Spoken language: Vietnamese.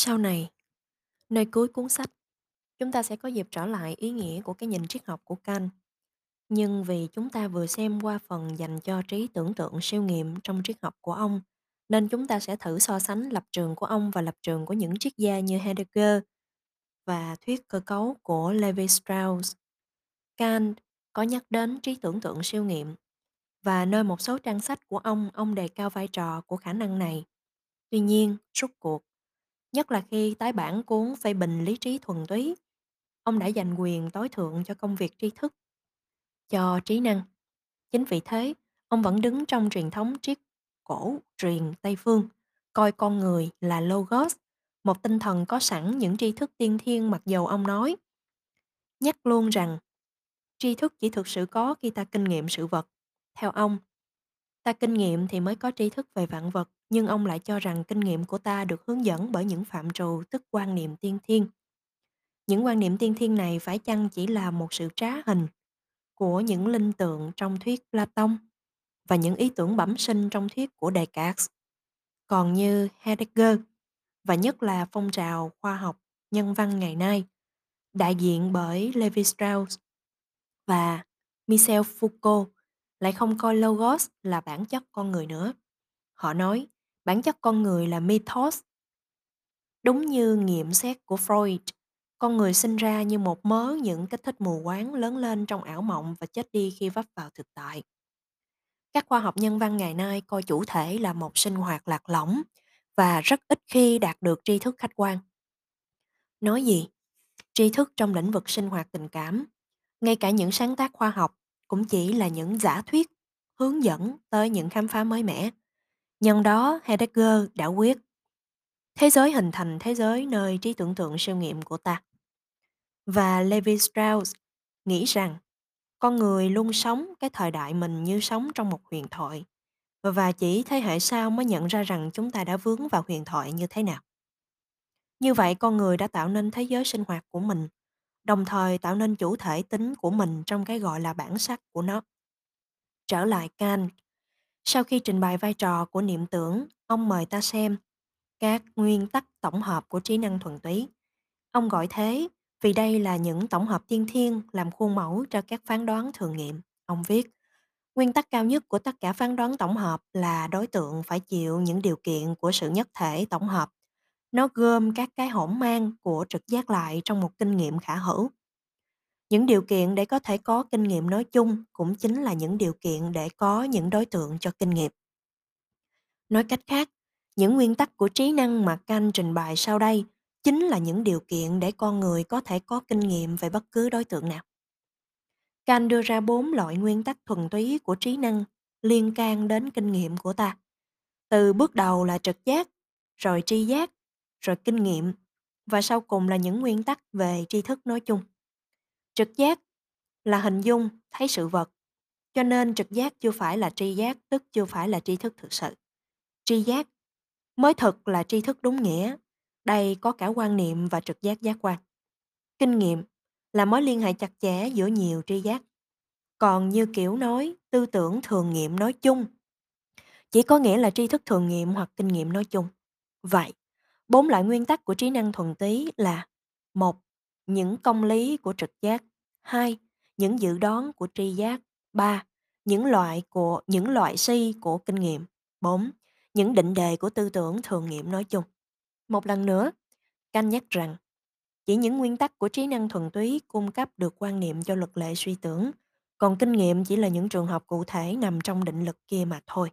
Sau này, nơi cuối cuốn sách, chúng ta sẽ có dịp trở lại ý nghĩa của cái nhìn triết học của Kant. Nhưng vì chúng ta vừa xem qua phần dành cho trí tưởng tượng siêu nghiệm trong triết học của ông, nên chúng ta sẽ thử so sánh lập trường của ông và lập trường của những triết gia như Heidegger và thuyết cơ cấu của Levi Strauss. Kant có nhắc đến trí tưởng tượng siêu nghiệm và nơi một số trang sách của ông, ông đề cao vai trò của khả năng này. Tuy nhiên, rút cuộc, nhất là khi tái bản cuốn phê bình lý trí thuần túy, ông đã dành quyền tối thượng cho công việc tri thức, cho trí năng. Chính vì thế, ông vẫn đứng trong truyền thống triết cổ truyền Tây Phương, coi con người là Logos, một tinh thần có sẵn những tri thức tiên thiên mặc dầu ông nói. Nhắc luôn rằng, tri thức chỉ thực sự có khi ta kinh nghiệm sự vật. Theo ông, ta kinh nghiệm thì mới có tri thức về vạn vật, nhưng ông lại cho rằng kinh nghiệm của ta được hướng dẫn bởi những phạm trù tức quan niệm tiên thiên. Những quan niệm tiên thiên này phải chăng chỉ là một sự trá hình của những linh tượng trong thuyết Platon và những ý tưởng bẩm sinh trong thuyết của Descartes. Còn như Heidegger, và nhất là phong trào khoa học nhân văn ngày nay, đại diện bởi Levi Strauss và Michel Foucault lại không coi Logos là bản chất con người nữa. Họ nói bản chất con người là mythos. Đúng như nghiệm xét của Freud, con người sinh ra như một mớ những kích thích mù quáng lớn lên trong ảo mộng và chết đi khi vấp vào thực tại. Các khoa học nhân văn ngày nay coi chủ thể là một sinh hoạt lạc lõng và rất ít khi đạt được tri thức khách quan. Nói gì? Tri thức trong lĩnh vực sinh hoạt tình cảm, ngay cả những sáng tác khoa học cũng chỉ là những giả thuyết, hướng dẫn tới những khám phá mới mẻ. Nhân đó Heidegger đã quyết thế giới hình thành thế giới nơi trí tưởng tượng siêu nghiệm của ta. Và Levi Strauss nghĩ rằng con người luôn sống cái thời đại mình như sống trong một huyền thoại và chỉ thế hệ sau mới nhận ra rằng chúng ta đã vướng vào huyền thoại như thế nào. Như vậy con người đã tạo nên thế giới sinh hoạt của mình, đồng thời tạo nên chủ thể tính của mình trong cái gọi là bản sắc của nó. Trở lại Kant, sau khi trình bày vai trò của niệm tưởng, ông mời ta xem các nguyên tắc tổng hợp của trí năng thuần túy. Ông gọi thế vì đây là những tổng hợp tiên thiên làm khuôn mẫu cho các phán đoán thường nghiệm. Ông viết, nguyên tắc cao nhất của tất cả phán đoán tổng hợp là đối tượng phải chịu những điều kiện của sự nhất thể tổng hợp. Nó gom các cái hỗn mang của trực giác lại trong một kinh nghiệm khả hữu. Những điều kiện để có thể có kinh nghiệm nói chung cũng chính là những điều kiện để có những đối tượng cho kinh nghiệm. Nói cách khác, những nguyên tắc của trí năng mà Kant trình bày sau đây chính là những điều kiện để con người có thể có kinh nghiệm về bất cứ đối tượng nào. Kant đưa ra bốn loại nguyên tắc thuần túy của trí năng liên can đến kinh nghiệm của ta. Từ bước đầu là trực giác, rồi tri giác, rồi kinh nghiệm và sau cùng là những nguyên tắc về tri thức nói chung. Trực giác là hình dung, thấy sự vật, cho nên trực giác chưa phải là tri giác, tức chưa phải là tri thức thực sự. Tri giác mới thực là tri thức đúng nghĩa, đây có cả quan niệm và trực giác giác quan. Kinh nghiệm là mối liên hệ chặt chẽ giữa nhiều tri giác. Còn như kiểu nói, tư tưởng thường nghiệm nói chung, chỉ có nghĩa là tri thức thường nghiệm hoặc kinh nghiệm nói chung. Vậy, bốn loại nguyên tắc của trí năng thuần túy là một Những công lý của trực giác 2. Những dự đoán của tri giác 3. Những loại của những loại si của kinh nghiệm 4. Những định đề của tư tưởng thường nghiệm nói chung. Một lần nữa, Canh nhắc rằng chỉ những nguyên tắc của trí năng thuần túy cung cấp được quan niệm cho luật lệ suy tưởng, còn kinh nghiệm chỉ là những trường hợp cụ thể nằm trong định lực kia mà thôi.